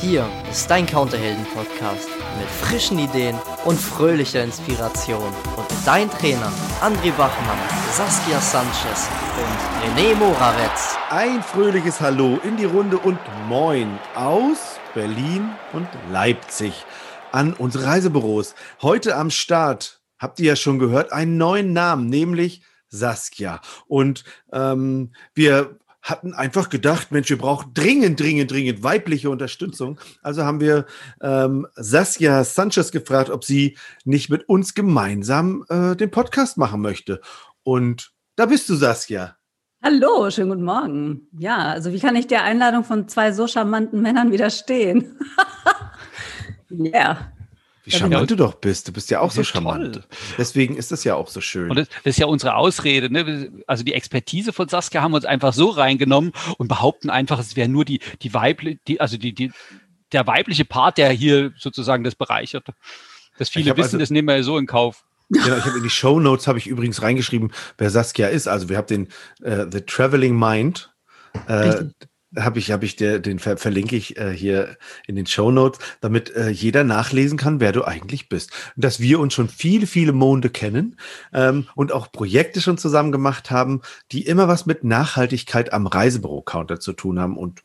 Hier ist dein Counterhelden-Podcast mit frischen Ideen und fröhlicher Inspiration. Und mit deinen Trainern André Bachmann, Saskia Sanchez und René Moravetz. Ein fröhliches Hallo in die Runde und Moin aus Berlin und Leipzig an unsere Reisebüros. Heute am Start habt ihr ja schon gehört, einen neuen Namen, nämlich Saskia. Und ähm, wir hatten einfach gedacht, Mensch, wir brauchen dringend, dringend, dringend weibliche Unterstützung. Also haben wir ähm, Saskia Sanchez gefragt, ob sie nicht mit uns gemeinsam äh, den Podcast machen möchte. Und da bist du, Saskia. Hallo, schönen guten Morgen. Ja, also wie kann ich der Einladung von zwei so charmanten Männern widerstehen? Ja. yeah. Wie charmant du doch bist. Du bist ja auch so charmant. Toll. Deswegen ist das ja auch so schön. Und das, das ist ja unsere Ausrede. Ne? Also die Expertise von Saskia haben wir uns einfach so reingenommen und behaupten einfach, es wäre nur die, die weibliche, die, also die, die, der weibliche Part, der hier sozusagen das bereichert. Das viele wissen, also, das nehmen wir ja so in Kauf. Genau, ich habe in die Show Notes habe ich übrigens reingeschrieben, wer Saskia ist. Also wir haben den äh, The Traveling Mind. Äh, habe ich, habe ich der, den ver verlinke ich äh, hier in den Show Notes, damit äh, jeder nachlesen kann, wer du eigentlich bist. Dass wir uns schon viele, viele Monde kennen ähm, und auch Projekte schon zusammen gemacht haben, die immer was mit Nachhaltigkeit am Reisebüro-Counter zu tun haben. Und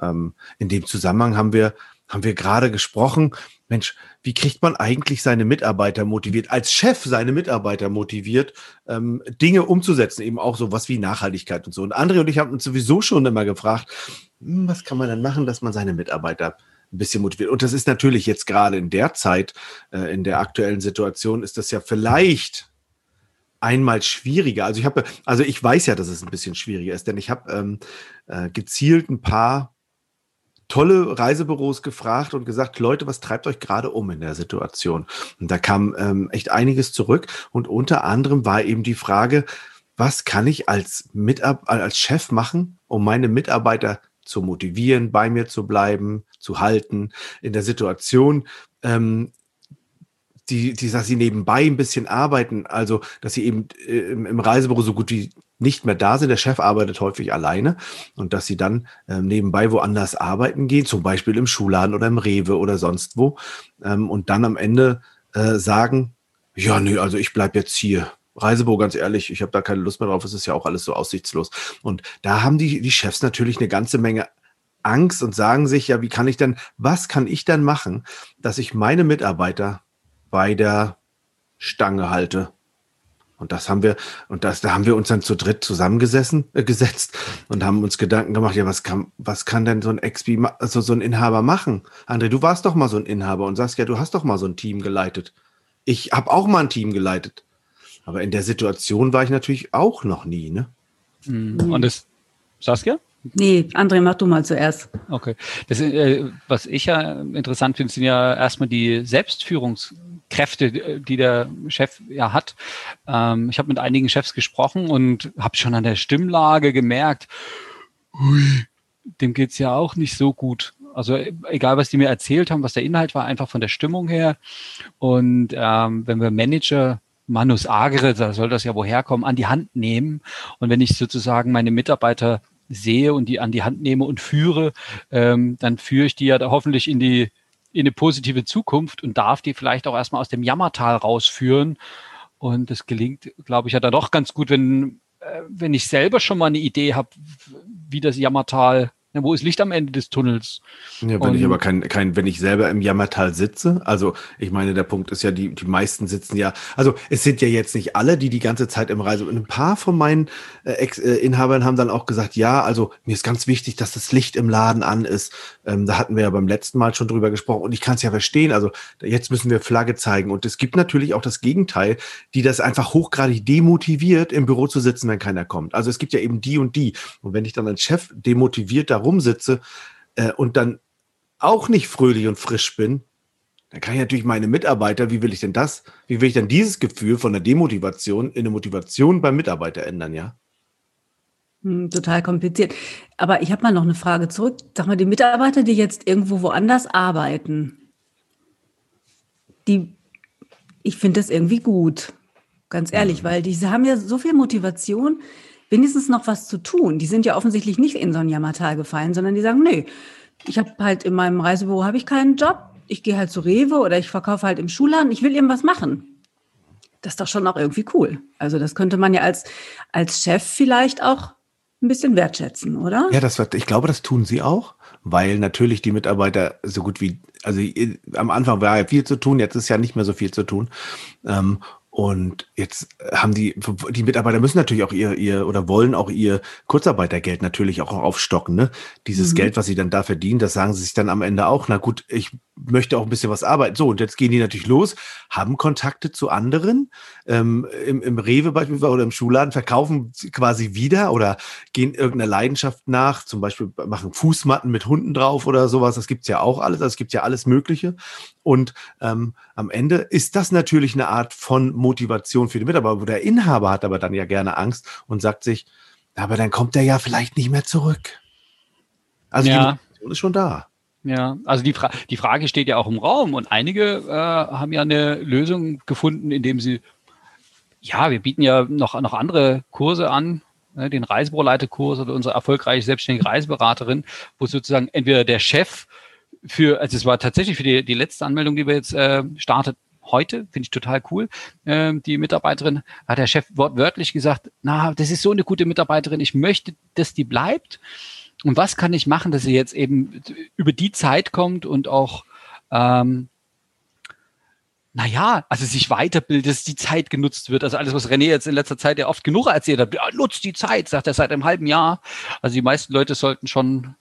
ähm, in dem Zusammenhang haben wir, haben wir gerade gesprochen, Mensch, wie kriegt man eigentlich seine Mitarbeiter motiviert, als Chef seine Mitarbeiter motiviert, ähm, Dinge umzusetzen, eben auch so was wie Nachhaltigkeit und so. Und André und ich haben uns sowieso schon immer gefragt, hm, was kann man denn machen, dass man seine Mitarbeiter ein bisschen motiviert. Und das ist natürlich jetzt gerade in der Zeit, äh, in der aktuellen Situation, ist das ja vielleicht einmal schwieriger. Also ich habe, also ich weiß ja, dass es ein bisschen schwieriger ist, denn ich habe ähm, äh, gezielt ein paar tolle Reisebüros gefragt und gesagt, Leute, was treibt euch gerade um in der Situation? Und da kam ähm, echt einiges zurück. Und unter anderem war eben die Frage, was kann ich als, Mitab als Chef machen, um meine Mitarbeiter zu motivieren, bei mir zu bleiben, zu halten, in der Situation, ähm, die, die, dass sie nebenbei ein bisschen arbeiten, also dass sie eben äh, im, im Reisebüro so gut wie nicht mehr da sind. Der Chef arbeitet häufig alleine und dass sie dann ähm, nebenbei woanders arbeiten gehen, zum Beispiel im Schuhladen oder im Rewe oder sonst wo ähm, und dann am Ende äh, sagen, ja, nee, also ich bleib jetzt hier. Reisebüro, ganz ehrlich, ich habe da keine Lust mehr drauf, es ist ja auch alles so aussichtslos. Und da haben die, die Chefs natürlich eine ganze Menge Angst und sagen sich, ja, wie kann ich denn, was kann ich denn machen, dass ich meine Mitarbeiter bei der Stange halte? Und das haben wir, und das, da haben wir uns dann zu dritt zusammengesessen, äh, gesetzt und haben uns Gedanken gemacht, ja, was kann, was kann denn so ein Expi, also so ein Inhaber machen? André, du warst doch mal so ein Inhaber und sagst ja, du hast doch mal so ein Team geleitet. Ich habe auch mal ein Team geleitet. Aber in der Situation war ich natürlich auch noch nie, ne? Mhm. Und das, Saskia? Nee, André, mach du mal zuerst. Okay. Das, äh, was ich ja interessant finde, sind ja erstmal die Selbstführungs- Kräfte, die der Chef ja hat. Ähm, ich habe mit einigen Chefs gesprochen und habe schon an der Stimmlage gemerkt, hui, dem geht's ja auch nicht so gut. Also egal, was die mir erzählt haben, was der Inhalt war, einfach von der Stimmung her. Und ähm, wenn wir Manager Manus Agere, da soll das ja woher kommen, an die Hand nehmen. Und wenn ich sozusagen meine Mitarbeiter sehe und die an die Hand nehme und führe, ähm, dann führe ich die ja da hoffentlich in die in eine positive Zukunft und darf die vielleicht auch erstmal aus dem Jammertal rausführen. Und das gelingt, glaube ich, ja dann doch ganz gut, wenn, äh, wenn ich selber schon mal eine Idee habe, wie das Jammertal ja, wo ist Licht am Ende des Tunnels? Ja, wenn und, ich aber kein, kein, wenn ich selber im Jammertal sitze, also ich meine, der Punkt ist ja, die, die meisten sitzen ja, also es sind ja jetzt nicht alle, die die ganze Zeit im Reise, und ein paar von meinen äh, Ex-Inhabern äh, haben dann auch gesagt, ja, also mir ist ganz wichtig, dass das Licht im Laden an ist. Ähm, da hatten wir ja beim letzten Mal schon drüber gesprochen und ich kann es ja verstehen, also jetzt müssen wir Flagge zeigen und es gibt natürlich auch das Gegenteil, die das einfach hochgradig demotiviert, im Büro zu sitzen, wenn keiner kommt. Also es gibt ja eben die und die und wenn ich dann als Chef demotiviert da rumsitze äh, und dann auch nicht fröhlich und frisch bin, dann kann ich natürlich meine Mitarbeiter, wie will ich denn das, wie will ich denn dieses Gefühl von der Demotivation in eine Motivation beim Mitarbeiter ändern, ja? Hm, total kompliziert. Aber ich habe mal noch eine Frage zurück. Sag mal, die Mitarbeiter, die jetzt irgendwo woanders arbeiten, die, ich finde das irgendwie gut, ganz ehrlich, mhm. weil diese haben ja so viel Motivation wenigstens noch was zu tun. Die sind ja offensichtlich nicht in so ein Jammertal gefallen, sondern die sagen, nee, ich habe halt in meinem Reisebüro habe ich keinen Job. Ich gehe halt zu Rewe oder ich verkaufe halt im Schulladen. Ich will irgendwas machen. Das ist doch schon auch irgendwie cool. Also das könnte man ja als, als Chef vielleicht auch ein bisschen wertschätzen, oder? Ja, das ich glaube, das tun sie auch, weil natürlich die Mitarbeiter so gut wie, also am Anfang war ja viel zu tun, jetzt ist ja nicht mehr so viel zu tun. Ähm, und jetzt haben die, die Mitarbeiter müssen natürlich auch ihr, ihr oder wollen auch ihr Kurzarbeitergeld natürlich auch aufstocken. Ne? Dieses mhm. Geld, was sie dann da verdienen, das sagen sie sich dann am Ende auch. Na gut, ich möchte auch ein bisschen was arbeiten. So, und jetzt gehen die natürlich los, haben Kontakte zu anderen, ähm, im, im Rewe beispielsweise oder im Schulladen, verkaufen quasi wieder oder gehen irgendeiner Leidenschaft nach, zum Beispiel machen Fußmatten mit Hunden drauf oder sowas. Das gibt's ja auch alles. Also es gibt ja alles Mögliche. Und ähm, am Ende ist das natürlich eine Art von Motivation für die Mitarbeiter, wo der Inhaber hat aber dann ja gerne Angst und sagt sich, aber dann kommt er ja vielleicht nicht mehr zurück. Also ja. die Motivation ist schon da. Ja, also die, Fra die Frage steht ja auch im Raum und einige äh, haben ja eine Lösung gefunden, indem sie, ja, wir bieten ja noch, noch andere Kurse an, ne, den Reisebüroleiterkurs oder unsere erfolgreiche selbstständige Reiseberaterin, wo sozusagen entweder der Chef für, also es war tatsächlich für die, die letzte Anmeldung, die wir jetzt äh, startet, heute, finde ich total cool, äh, die Mitarbeiterin, hat der Chef wortwörtlich gesagt, na, das ist so eine gute Mitarbeiterin, ich möchte, dass die bleibt. Und was kann ich machen, dass sie jetzt eben über die Zeit kommt und auch, ähm, naja, also sich weiterbildet, dass die Zeit genutzt wird. Also alles, was René jetzt in letzter Zeit ja oft genug erzählt hat, ja, nutzt die Zeit, sagt er seit einem halben Jahr. Also die meisten Leute sollten schon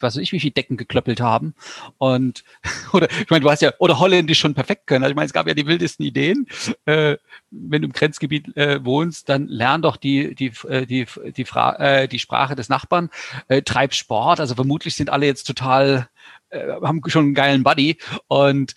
was weiß ich, wie viel Decken geklöppelt haben. Und, oder, ich meine, du hast ja, oder Holländisch schon perfekt können. Also ich meine, es gab ja die wildesten Ideen. Äh, wenn du im Grenzgebiet äh, wohnst, dann lern doch die, die, äh, die, die, Fra äh, die Sprache des Nachbarn, äh, treib Sport. Also vermutlich sind alle jetzt total, äh, haben schon einen geilen Buddy. Und,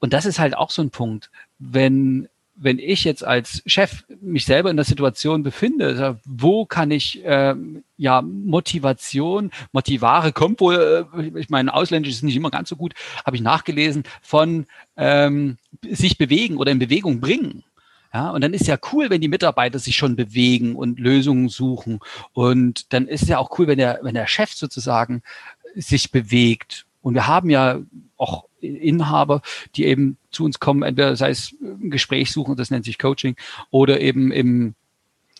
und das ist halt auch so ein Punkt. Wenn, wenn ich jetzt als Chef mich selber in der Situation befinde, wo kann ich äh, ja Motivation, Motivare kommt wohl, äh, ich meine, ausländisch ist nicht immer ganz so gut, habe ich nachgelesen, von ähm, sich bewegen oder in Bewegung bringen. Ja, und dann ist ja cool, wenn die Mitarbeiter sich schon bewegen und Lösungen suchen. Und dann ist es ja auch cool, wenn der, wenn der Chef sozusagen sich bewegt. Und wir haben ja auch Inhaber, die eben zu uns kommen, entweder sei es ein Gespräch suchen, das nennt sich Coaching, oder eben im,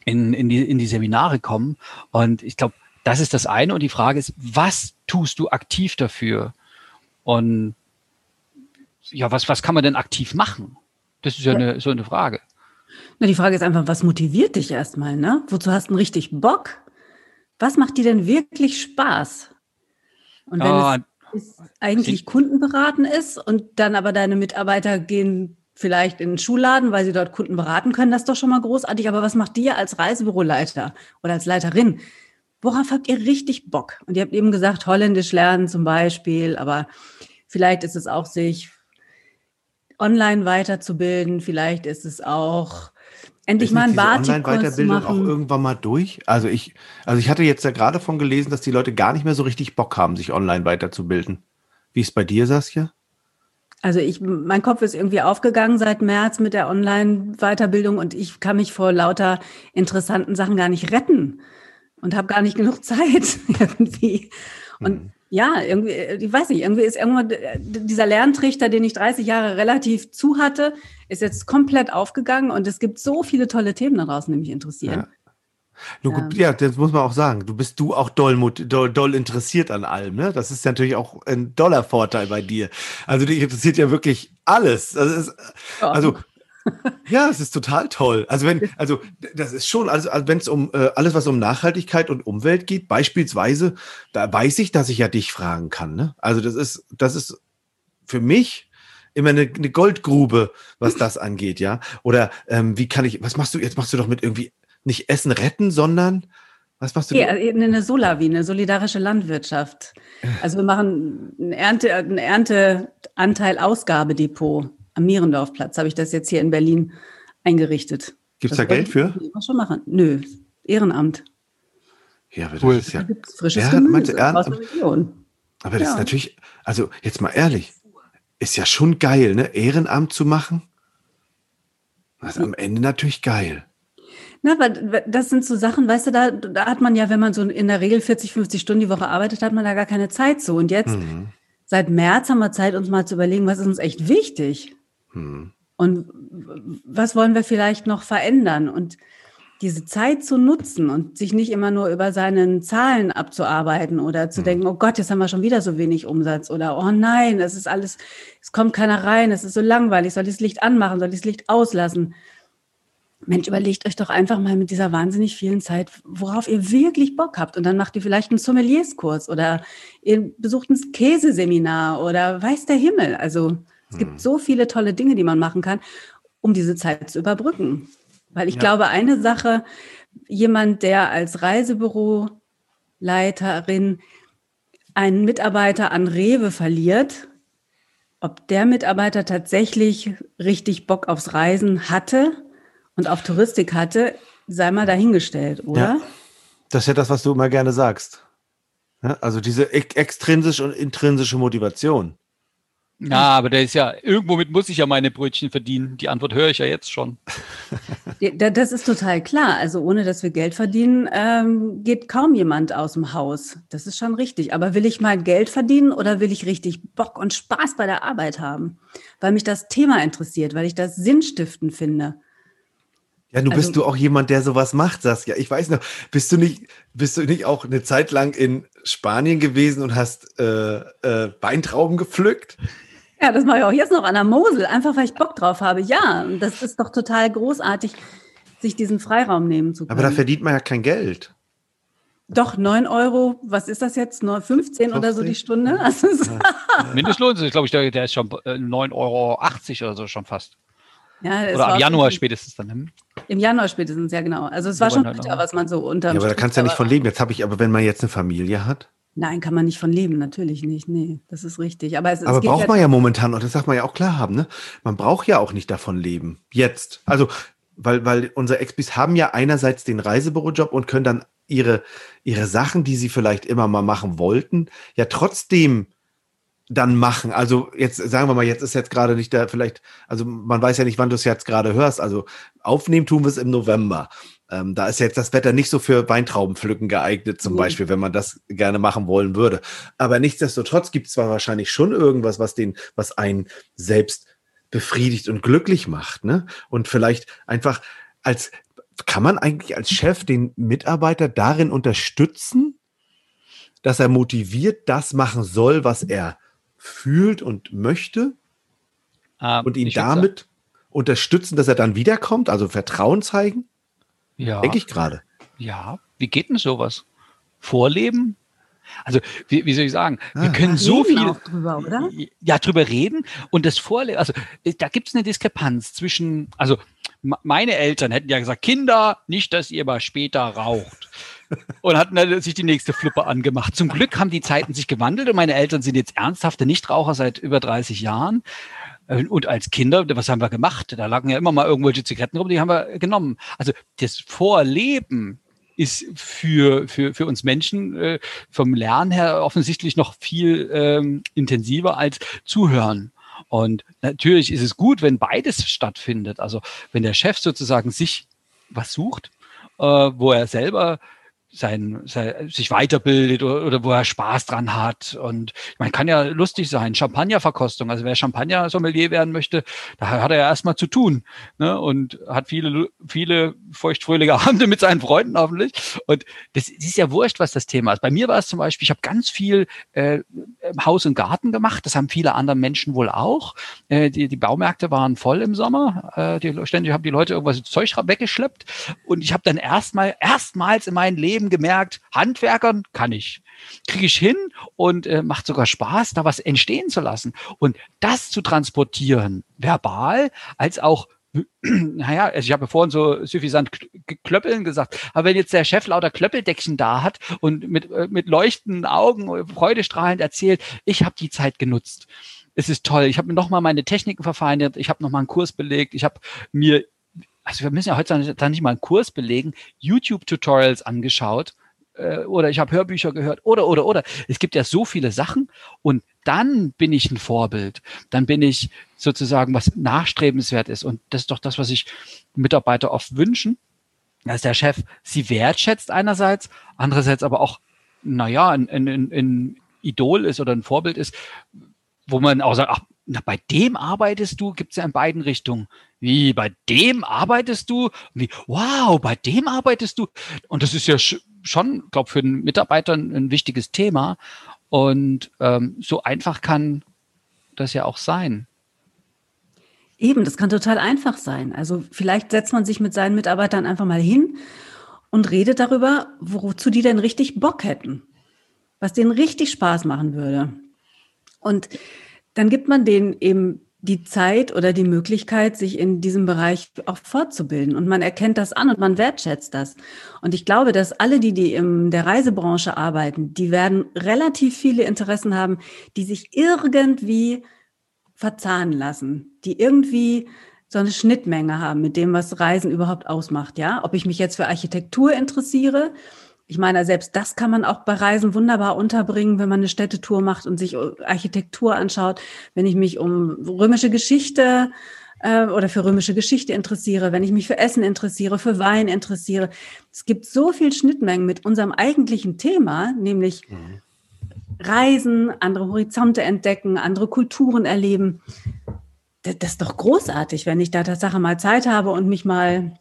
in, in, die, in die Seminare kommen. Und ich glaube, das ist das eine. Und die Frage ist, was tust du aktiv dafür? Und ja, was, was kann man denn aktiv machen? Das ist ja. Eine, so eine Frage. Na, die Frage ist einfach, was motiviert dich erstmal, ne? Wozu hast du richtig Bock? Was macht dir denn wirklich Spaß? Und wenn oh, es ist eigentlich Kundenberaten ist und dann aber deine Mitarbeiter gehen vielleicht in den Schulladen, weil sie dort Kunden beraten können, das ist doch schon mal großartig. Aber was macht dir als Reisebüroleiter oder als Leiterin? Worauf habt ihr richtig Bock? Und ihr habt eben gesagt, Holländisch lernen zum Beispiel, aber vielleicht ist es auch, sich online weiterzubilden, vielleicht ist es auch endlich mal ein zu machen. auch irgendwann mal durch? Also ich, also ich hatte jetzt ja gerade von gelesen, dass die Leute gar nicht mehr so richtig Bock haben, sich online weiterzubilden. Wie ist bei dir, Saskia? Also ich, mein Kopf ist irgendwie aufgegangen seit März mit der Online-Weiterbildung und ich kann mich vor lauter interessanten Sachen gar nicht retten und habe gar nicht genug Zeit irgendwie. Und mhm. Ja, irgendwie, ich weiß nicht, irgendwie ist irgendwann dieser Lerntrichter, den ich 30 Jahre relativ zu hatte, ist jetzt komplett aufgegangen und es gibt so viele tolle Themen da draußen, die mich interessieren. Ja. Du, ähm. ja, das muss man auch sagen. Du bist du auch doll, doll, doll interessiert an allem. Ne? Das ist natürlich auch ein doller Vorteil bei dir. Also dich interessiert ja wirklich alles. Ist, also ja, es ist total toll. Also wenn, also das ist schon, also, also wenn es um äh, alles, was um Nachhaltigkeit und Umwelt geht, beispielsweise, da weiß ich, dass ich ja dich fragen kann. Ne? Also das ist, das ist für mich immer eine, eine Goldgrube, was das angeht, ja. Oder ähm, wie kann ich, was machst du, jetzt machst du doch mit irgendwie nicht Essen retten, sondern was machst du? Ja, eine Solawi, eine solidarische Landwirtschaft. Also wir machen ein, Ernte, ein Ernteanteil Ausgabedepot am Mierendorfplatz. Habe ich das jetzt hier in Berlin eingerichtet. Gibt es da Geld für? Ich schon machen. Nö, Ehrenamt. Ja, aber das cool. ist ja. Da frisches ja, Gemüse aus der Region. Aber das ja. ist natürlich, also jetzt mal ehrlich, ist ja schon geil, ne? Ehrenamt zu machen. Das ist am Ende natürlich geil. Na, weil das sind so Sachen, weißt du, da, da hat man ja, wenn man so in der Regel 40, 50 Stunden die Woche arbeitet, hat man da gar keine Zeit zu. Und jetzt, mhm. seit März haben wir Zeit, uns mal zu überlegen, was ist uns echt wichtig? Mhm. Und was wollen wir vielleicht noch verändern? Und diese Zeit zu nutzen und sich nicht immer nur über seinen Zahlen abzuarbeiten oder zu mhm. denken, oh Gott, jetzt haben wir schon wieder so wenig Umsatz oder oh nein, es ist alles, es kommt keiner rein, es ist so langweilig, soll ich das Licht anmachen, soll ich das Licht auslassen? Mensch, überlegt euch doch einfach mal mit dieser wahnsinnig vielen Zeit, worauf ihr wirklich Bock habt. Und dann macht ihr vielleicht einen Sommelierskurs oder ihr besucht ein Käseseminar oder weiß der Himmel. Also es gibt so viele tolle Dinge, die man machen kann, um diese Zeit zu überbrücken. Weil ich ja. glaube, eine Sache, jemand, der als Reisebüroleiterin einen Mitarbeiter an Rewe verliert, ob der Mitarbeiter tatsächlich richtig Bock aufs Reisen hatte und auf Touristik hatte, sei mal dahingestellt, oder? Ja. Das ist ja das, was du immer gerne sagst. Also diese extrinsische und intrinsische Motivation. Ja, aber der ist ja, irgendwo mit muss ich ja meine Brötchen verdienen. Die Antwort höre ich ja jetzt schon. Das ist total klar. Also ohne dass wir Geld verdienen, ähm, geht kaum jemand aus dem Haus. Das ist schon richtig. Aber will ich mal Geld verdienen oder will ich richtig Bock und Spaß bei der Arbeit haben? Weil mich das Thema interessiert, weil ich das sinnstiftend finde. Ja, du also, bist du auch jemand, der sowas macht, Saskia. Ich weiß noch, bist du nicht, bist du nicht auch eine Zeit lang in Spanien gewesen und hast äh, äh, Weintrauben gepflückt? Ja, das mache ich auch jetzt noch an der Mosel, einfach weil ich Bock drauf habe. Ja, das ist doch total großartig, sich diesen Freiraum nehmen zu können. Aber da verdient man ja kein Geld. Doch, 9 Euro, was ist das jetzt? 15, 15 oder so die Stunde? Also, Mindestlohn ist, glaube ich, der, der ist schon 9,80 äh, Euro oder so schon fast. Ja, Oder ab Januar spätestens dann. Hm? Im Januar spätestens, ja genau. Also es war schon bitter, was man so unter. Ja, aber da kannst du ja nicht von leben. Jetzt habe ich, aber wenn man jetzt eine Familie hat. Nein, kann man nicht von leben, natürlich nicht. Nee, das ist richtig. Aber, es, aber es braucht ja man ja momentan, und das darf man ja auch klar haben, ne? Man braucht ja auch nicht davon leben. Jetzt. Also, weil, weil unsere Expis haben ja einerseits den Reisebürojob und können dann ihre, ihre Sachen, die sie vielleicht immer mal machen wollten, ja trotzdem dann machen? Also jetzt sagen wir mal, jetzt ist jetzt gerade nicht da vielleicht, also man weiß ja nicht, wann du es jetzt gerade hörst. Also aufnehmen tun wir es im November. Ähm, da ist jetzt das Wetter nicht so für Weintraubenpflücken geeignet, zum mhm. Beispiel, wenn man das gerne machen wollen würde. Aber nichtsdestotrotz gibt es zwar wahrscheinlich schon irgendwas, was den, was einen selbst befriedigt und glücklich macht, ne? Und vielleicht einfach als, kann man eigentlich als Chef den Mitarbeiter darin unterstützen, dass er motiviert das machen soll, was er fühlt und möchte ähm, und ihn damit unterstützen, dass er dann wiederkommt, also Vertrauen zeigen? Ja. Denke ich gerade. Ja, wie geht denn sowas? Vorleben? Also, wie, wie soll ich sagen? Ah, wir können so viel drüber, oder? Ja, drüber reden und das Vorleben. Also, da gibt es eine Diskrepanz zwischen, also meine Eltern hätten ja gesagt, Kinder, nicht, dass ihr mal später raucht und hatten dann sich die nächste Flippe angemacht. Zum Glück haben die Zeiten sich gewandelt und meine Eltern sind jetzt ernsthafte Nichtraucher seit über 30 Jahren. Äh, und als Kinder, was haben wir gemacht? Da lagen ja immer mal irgendwelche Zigaretten rum, die haben wir genommen. Also das Vorleben ist für, für, für uns Menschen äh, vom Lernen her offensichtlich noch viel ähm, intensiver als Zuhören. Und natürlich ist es gut, wenn beides stattfindet. Also wenn der Chef sozusagen sich was sucht, äh, wo er selber sein, sein, sich weiterbildet oder, oder wo er Spaß dran hat. Und man kann ja lustig sein. Champagnerverkostung. Also wer Champagner-Sommelier werden möchte, da hat er ja erstmal zu tun. Ne? Und hat viele, viele feuchtfröhliche Abende mit seinen Freunden hoffentlich. Und das ist ja wurscht, was das Thema ist. Bei mir war es zum Beispiel, ich habe ganz viel äh, Haus und Garten gemacht. Das haben viele andere Menschen wohl auch. Äh, die, die Baumärkte waren voll im Sommer. Äh, die, ständig haben die Leute irgendwas Zeug weggeschleppt. Und ich habe dann erstmal, erstmals in meinem Leben gemerkt, Handwerkern kann ich. Kriege ich hin und äh, macht sogar Spaß, da was entstehen zu lassen. Und das zu transportieren, verbal, als auch naja, also ich habe vorhin so suffisant Klöppeln gesagt, aber wenn jetzt der Chef lauter Klöppeldeckchen da hat und mit, äh, mit leuchtenden Augen freudestrahlend erzählt, ich habe die Zeit genutzt. Es ist toll. Ich habe mir nochmal meine Techniken verfeinert, ich habe nochmal einen Kurs belegt, ich habe mir also wir müssen ja heutzutage nicht mal einen Kurs belegen, YouTube-Tutorials angeschaut äh, oder ich habe Hörbücher gehört oder, oder, oder. Es gibt ja so viele Sachen und dann bin ich ein Vorbild. Dann bin ich sozusagen was nachstrebenswert ist. Und das ist doch das, was sich Mitarbeiter oft wünschen. dass der Chef sie wertschätzt einerseits, andererseits aber auch, naja, ein, ein, ein Idol ist oder ein Vorbild ist, wo man auch sagt, ach, na, bei dem arbeitest du, gibt es ja in beiden Richtungen. Wie, bei dem arbeitest du? Wie, wow, bei dem arbeitest du? Und das ist ja schon, glaube für einen Mitarbeiter ein, ein wichtiges Thema. Und ähm, so einfach kann das ja auch sein. Eben, das kann total einfach sein. Also vielleicht setzt man sich mit seinen Mitarbeitern einfach mal hin und redet darüber, wozu die denn richtig Bock hätten, was denen richtig Spaß machen würde. Und dann gibt man denen eben die Zeit oder die Möglichkeit, sich in diesem Bereich auch fortzubilden. Und man erkennt das an und man wertschätzt das. Und ich glaube, dass alle, die, die in der Reisebranche arbeiten, die werden relativ viele Interessen haben, die sich irgendwie verzahnen lassen, die irgendwie so eine Schnittmenge haben mit dem, was Reisen überhaupt ausmacht. Ja, ob ich mich jetzt für Architektur interessiere. Ich meine, selbst das kann man auch bei Reisen wunderbar unterbringen, wenn man eine Städtetour macht und sich Architektur anschaut. Wenn ich mich um römische Geschichte äh, oder für römische Geschichte interessiere, wenn ich mich für Essen interessiere, für Wein interessiere. Es gibt so viel Schnittmengen mit unserem eigentlichen Thema, nämlich mhm. Reisen, andere Horizonte entdecken, andere Kulturen erleben. Das, das ist doch großartig, wenn ich da Tatsache mal Zeit habe und mich mal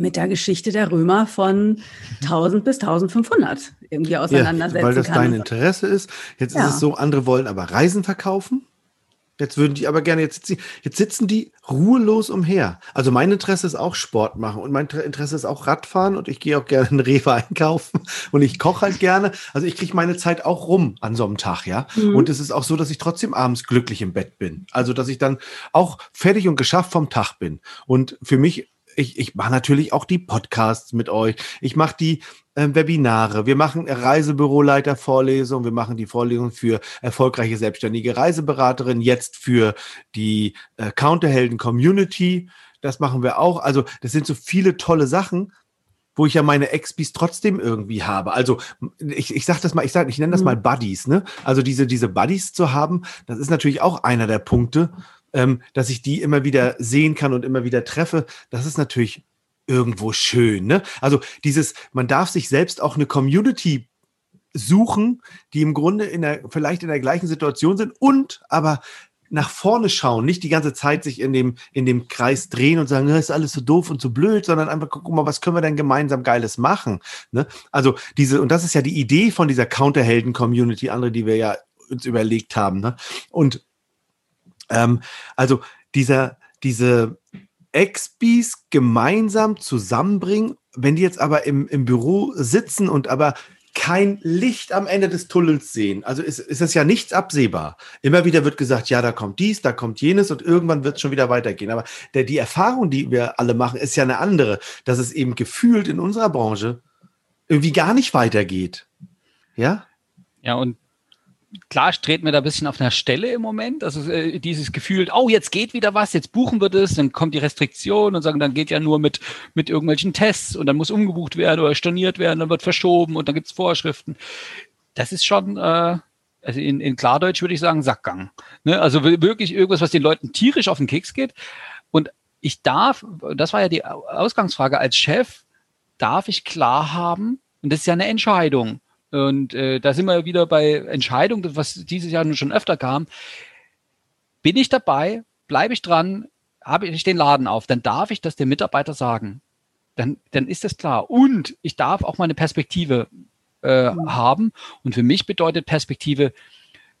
mit der Geschichte der Römer von 1000 bis 1500 irgendwie auseinandersetzen ja, weil das kann. dein Interesse ist. Jetzt ja. ist es so, andere wollen aber Reisen verkaufen. Jetzt würden die aber gerne, jetzt, jetzt sitzen die ruhelos umher. Also mein Interesse ist auch Sport machen und mein Interesse ist auch Radfahren und ich gehe auch gerne in Rewe einkaufen und ich koche halt gerne. Also ich kriege meine Zeit auch rum an so einem Tag, ja. Mhm. Und es ist auch so, dass ich trotzdem abends glücklich im Bett bin. Also dass ich dann auch fertig und geschafft vom Tag bin. Und für mich ich, ich mache natürlich auch die Podcasts mit euch. Ich mache die äh, Webinare. Wir machen Reisebüroleiter-Vorlesungen. Wir machen die Vorlesungen für erfolgreiche selbstständige Reiseberaterin. Jetzt für die äh, Counterhelden-Community. Das machen wir auch. Also das sind so viele tolle Sachen wo ich ja meine Expis trotzdem irgendwie habe. Also ich, ich sag das mal, ich sag, ich nenne das mhm. mal Buddies, ne? Also diese, diese Buddies zu haben, das ist natürlich auch einer der Punkte, ähm, dass ich die immer wieder sehen kann und immer wieder treffe, das ist natürlich irgendwo schön. Ne? Also dieses, man darf sich selbst auch eine Community suchen, die im Grunde in der, vielleicht in der gleichen Situation sind und aber nach vorne schauen, nicht die ganze Zeit sich in dem, in dem Kreis drehen und sagen, das ist alles so doof und so blöd, sondern einfach gucken mal, was können wir denn gemeinsam Geiles machen? Ne? Also diese, und das ist ja die Idee von dieser Counterhelden-Community, andere, die wir ja uns überlegt haben. Ne? Und ähm, also dieser, diese Expis gemeinsam zusammenbringen, wenn die jetzt aber im, im Büro sitzen und aber kein Licht am Ende des Tunnels sehen. Also ist, ist es ja nichts absehbar. Immer wieder wird gesagt, ja, da kommt dies, da kommt jenes und irgendwann wird es schon wieder weitergehen. Aber der, die Erfahrung, die wir alle machen, ist ja eine andere, dass es eben gefühlt in unserer Branche irgendwie gar nicht weitergeht. Ja? Ja, und klar treten wir da ein bisschen auf einer Stelle im Moment. Also äh, dieses Gefühl, oh, jetzt geht wieder was, jetzt buchen wir das, dann kommt die Restriktion und sagen, dann geht ja nur mit, mit irgendwelchen Tests und dann muss umgebucht werden oder storniert werden, dann wird verschoben und dann gibt's Vorschriften. Das ist schon, äh, also in, in Klardeutsch würde ich sagen, Sackgang. Ne? Also wirklich irgendwas, was den Leuten tierisch auf den Keks geht. Und ich darf, das war ja die Ausgangsfrage als Chef, darf ich klar haben, und das ist ja eine Entscheidung, und äh, da sind wir wieder bei Entscheidungen, was dieses Jahr schon öfter kam. Bin ich dabei? Bleibe ich dran? Habe ich den Laden auf? Dann darf ich das dem Mitarbeiter sagen. Dann, dann ist das klar. Und ich darf auch mal eine Perspektive äh, mhm. haben. Und für mich bedeutet Perspektive,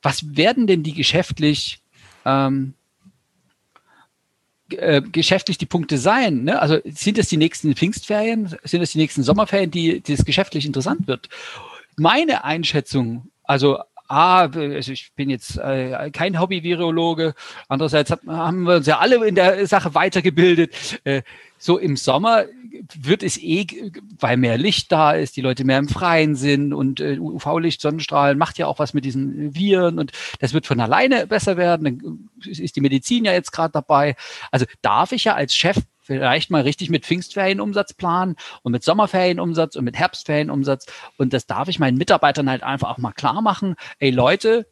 was werden denn die geschäftlich ähm, äh, geschäftlich die Punkte sein? Ne? Also sind es die nächsten Pfingstferien? Sind es die nächsten Sommerferien, die, die es geschäftlich interessant wird? Meine Einschätzung, also A, also ich bin jetzt äh, kein Hobby-Virologe. Andererseits haben wir uns ja alle in der Sache weitergebildet. Äh, so im Sommer wird es eh, weil mehr Licht da ist, die Leute mehr im Freien sind und äh, UV-Licht, Sonnenstrahlen macht ja auch was mit diesen Viren und das wird von alleine besser werden. Dann ist die Medizin ja jetzt gerade dabei. Also darf ich ja als Chef vielleicht mal richtig mit Pfingstferienumsatz planen und mit Sommerferienumsatz und mit Herbstferienumsatz. Und das darf ich meinen Mitarbeitern halt einfach auch mal klar machen. Ey Leute,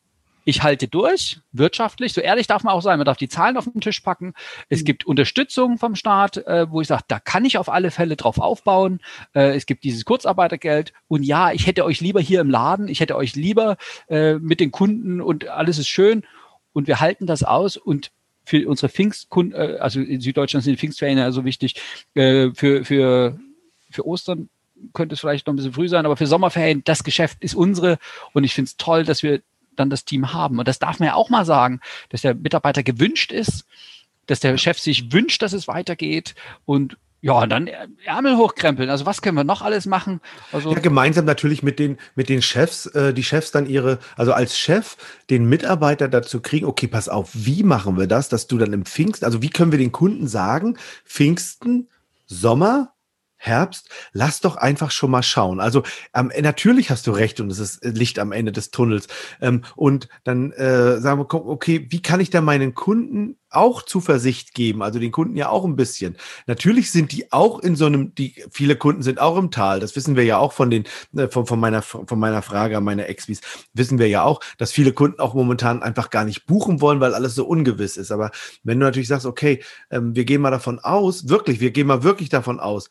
ich halte durch, wirtschaftlich, so ehrlich darf man auch sein, man darf die Zahlen auf den Tisch packen. Es mhm. gibt Unterstützung vom Staat, äh, wo ich sage, da kann ich auf alle Fälle drauf aufbauen. Äh, es gibt dieses Kurzarbeitergeld und ja, ich hätte euch lieber hier im Laden, ich hätte euch lieber äh, mit den Kunden und alles ist schön und wir halten das aus und für unsere Pfingstkunden, äh, also in Süddeutschland sind die Pfingstferien ja so wichtig, äh, für, für, für Ostern könnte es vielleicht noch ein bisschen früh sein, aber für Sommerferien, das Geschäft ist unsere und ich finde es toll, dass wir dann das Team haben. Und das darf man ja auch mal sagen, dass der Mitarbeiter gewünscht ist, dass der Chef sich wünscht, dass es weitergeht und ja, dann Ärmel hochkrempeln. Also was können wir noch alles machen? Also ja, gemeinsam natürlich mit den, mit den Chefs, äh, die Chefs dann ihre, also als Chef den Mitarbeiter dazu kriegen, okay, pass auf, wie machen wir das, dass du dann im Pfingsten, also wie können wir den Kunden sagen, Pfingsten, Sommer, Herbst, lass doch einfach schon mal schauen. Also ähm, natürlich hast du recht und es ist Licht am Ende des Tunnels. Ähm, und dann äh, sagen wir, okay, wie kann ich da meinen Kunden auch Zuversicht geben? Also den Kunden ja auch ein bisschen. Natürlich sind die auch in so einem, die viele Kunden sind auch im Tal. Das wissen wir ja auch von den, äh, von, von meiner, von meiner Frage an meine Exvis. Wissen wir ja auch, dass viele Kunden auch momentan einfach gar nicht buchen wollen, weil alles so ungewiss ist. Aber wenn du natürlich sagst, okay, ähm, wir gehen mal davon aus, wirklich, wir gehen mal wirklich davon aus,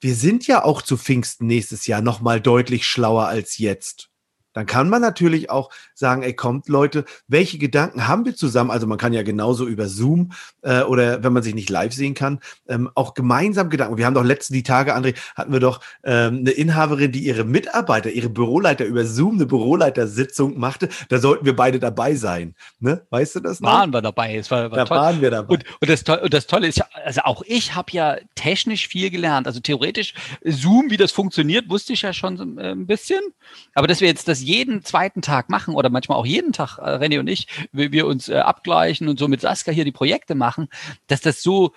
wir sind ja auch zu Pfingsten nächstes Jahr noch mal deutlich schlauer als jetzt dann kann man natürlich auch sagen, ey, kommt Leute, welche Gedanken haben wir zusammen? Also man kann ja genauso über Zoom äh, oder wenn man sich nicht live sehen kann, ähm, auch gemeinsam Gedanken. Wir haben doch letzten die Tage, André, hatten wir doch ähm, eine Inhaberin, die ihre Mitarbeiter, ihre Büroleiter über Zoom eine Büroleitersitzung machte. Da sollten wir beide dabei sein. Ne? Weißt du das noch? Waren wir dabei. Es war, war da toll. waren wir dabei. Und, und, das, und das Tolle ist ja, also auch ich habe ja technisch viel gelernt. Also theoretisch Zoom, wie das funktioniert, wusste ich ja schon äh, ein bisschen. Aber dass wir jetzt das jeden zweiten Tag machen oder manchmal auch jeden Tag, äh, René und ich, wir, wir uns äh, abgleichen und so mit Saskia hier die Projekte machen, dass das so,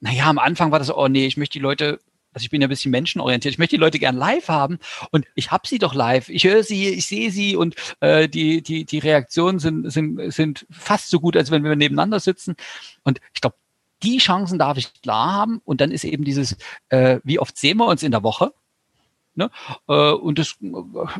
naja, am Anfang war das, oh nee, ich möchte die Leute also ich bin ja ein bisschen menschenorientiert. Ich möchte die Leute gern live haben und ich habe sie doch live. Ich höre sie, ich sehe sie und äh, die, die, die Reaktionen sind, sind, sind fast so gut, als wenn wir nebeneinander sitzen. Und ich glaube, die Chancen darf ich klar haben. Und dann ist eben dieses, äh, wie oft sehen wir uns in der Woche? Ne? Äh, und das,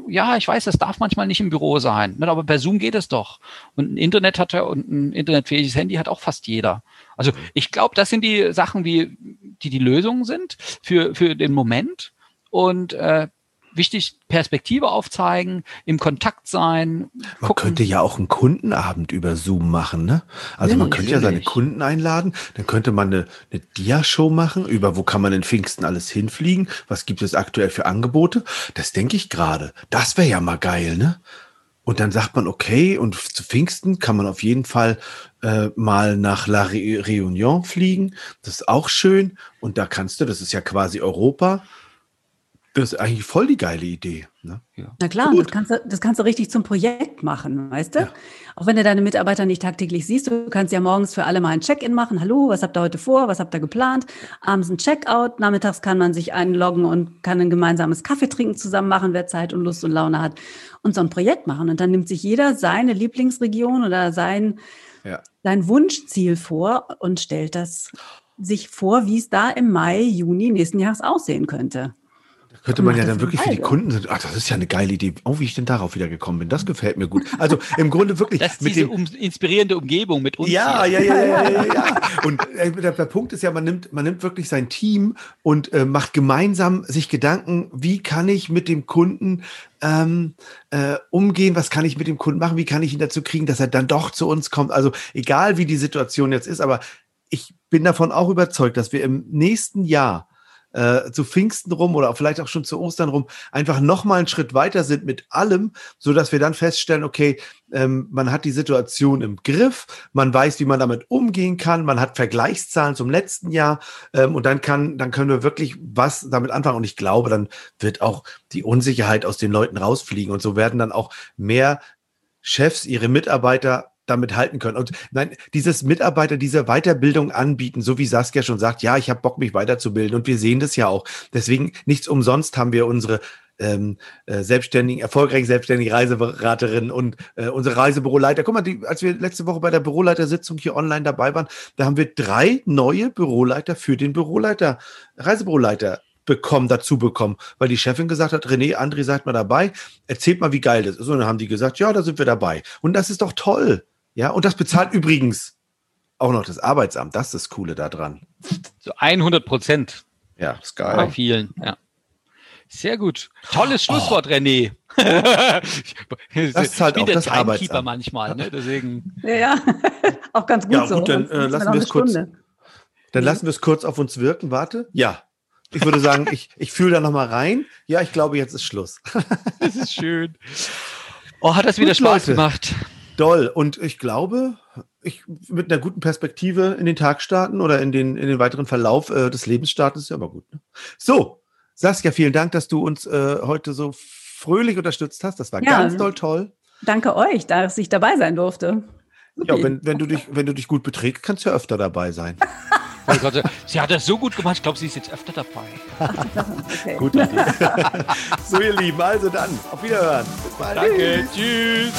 ja, ich weiß, das darf manchmal nicht im Büro sein, ne? aber per Zoom geht es doch. Und ein Internet hat er und ein internetfähiges Handy hat auch fast jeder. Also mhm. ich glaube, das sind die Sachen, wie, die die Lösungen sind für, für den Moment. Und äh, wichtig, Perspektive aufzeigen, im Kontakt sein. Man gucken. könnte ja auch einen Kundenabend über Zoom machen, ne? Also ja, man könnte ja seine Kunden einladen, dann könnte man eine, eine Dia-Show machen, über wo kann man in Pfingsten alles hinfliegen, was gibt es aktuell für Angebote. Das denke ich gerade. Das wäre ja mal geil, ne? Und dann sagt man, okay, und zu Pfingsten kann man auf jeden Fall äh, mal nach La Réunion fliegen. Das ist auch schön. Und da kannst du, das ist ja quasi Europa, das ist eigentlich voll die geile Idee. Ne? Ja. Na klar, das kannst, du, das kannst du richtig zum Projekt machen, weißt du? Ja. Auch wenn du deine Mitarbeiter nicht tagtäglich siehst, du kannst ja morgens für alle mal ein Check-in machen. Hallo, was habt ihr heute vor? Was habt ihr geplant? Abends ein Check-out. Nachmittags kann man sich einloggen und kann ein gemeinsames Kaffee trinken zusammen machen, wer Zeit und Lust und Laune hat. Und so ein Projekt machen. Und dann nimmt sich jeder seine Lieblingsregion oder sein, ja. sein Wunschziel vor und stellt das sich vor, wie es da im Mai, Juni nächsten Jahres aussehen könnte. Könnte man ja dann wirklich für die Kunden, ach, das ist ja eine geile Idee. Oh, wie ich denn darauf wieder gekommen bin. Das gefällt mir gut. Also im Grunde wirklich. Das ist mit diese dem, um, inspirierende Umgebung mit uns. Ja, ja, ja, ja, ja, ja. Und äh, der, der, Punkt ist ja, man nimmt, man nimmt wirklich sein Team und äh, macht gemeinsam sich Gedanken, wie kann ich mit dem Kunden ähm, äh, umgehen, was kann ich mit dem Kunden machen, wie kann ich ihn dazu kriegen, dass er dann doch zu uns kommt. Also egal wie die Situation jetzt ist, aber ich bin davon auch überzeugt, dass wir im nächsten Jahr äh, zu Pfingsten rum oder vielleicht auch schon zu Ostern rum einfach nochmal einen Schritt weiter sind mit allem, so dass wir dann feststellen, okay, ähm, man hat die Situation im Griff, man weiß, wie man damit umgehen kann, man hat Vergleichszahlen zum letzten Jahr ähm, und dann kann, dann können wir wirklich was damit anfangen. Und ich glaube, dann wird auch die Unsicherheit aus den Leuten rausfliegen und so werden dann auch mehr Chefs ihre Mitarbeiter damit halten können. Und nein, dieses Mitarbeiter diese Weiterbildung anbieten, so wie Saskia schon sagt, ja, ich habe Bock, mich weiterzubilden. Und wir sehen das ja auch. Deswegen, nichts umsonst haben wir unsere ähm, äh, selbstständigen, erfolgreichen selbstständigen Reiseberaterin und äh, unsere Reisebüroleiter. Guck mal, die, als wir letzte Woche bei der Büroleitersitzung hier online dabei waren, da haben wir drei neue Büroleiter für den Büroleiter, Reisebüroleiter bekommen, dazu bekommen, weil die Chefin gesagt hat, René, André, seid mal dabei, erzählt mal, wie geil das ist. Und dann haben die gesagt, ja, da sind wir dabei. Und das ist doch toll. Ja, und das bezahlt übrigens auch noch das Arbeitsamt. Das ist das Coole daran. So 100 Prozent. Ja, ist geil. Bei vielen, ja. Sehr gut. Tolles Schlusswort, oh. René. das ist halt auch das Arbeitsamt. manchmal, ne? Deswegen. Ja, ja. auch ganz gut ja, so. Gut, dann äh, lassen wir es kurz. Dann lassen wir es kurz auf uns wirken. Warte. Ja. Ich würde sagen, ich, ich fühle da nochmal rein. Ja, ich glaube, jetzt ist Schluss. das ist schön. Oh, hat das wieder gut, Spaß Leute. gemacht. Doll. Und ich glaube, ich mit einer guten Perspektive in den Tag starten oder in den, in den weiteren Verlauf äh, des Lebens starten, ist ja immer gut. Ne? So, Saskia, vielen Dank, dass du uns äh, heute so fröhlich unterstützt hast. Das war ja, ganz doll toll. Danke euch, dass ich dabei sein durfte. Ja, wenn, wenn, du dich, wenn du dich gut beträgst, kannst du ja öfter dabei sein. Oh Gott, sie hat das so gut gemacht, ich glaube, sie ist jetzt öfter dabei. okay. Gut, so ihr Lieben, also dann, auf Wiederhören. Bis bald. Danke, tschüss.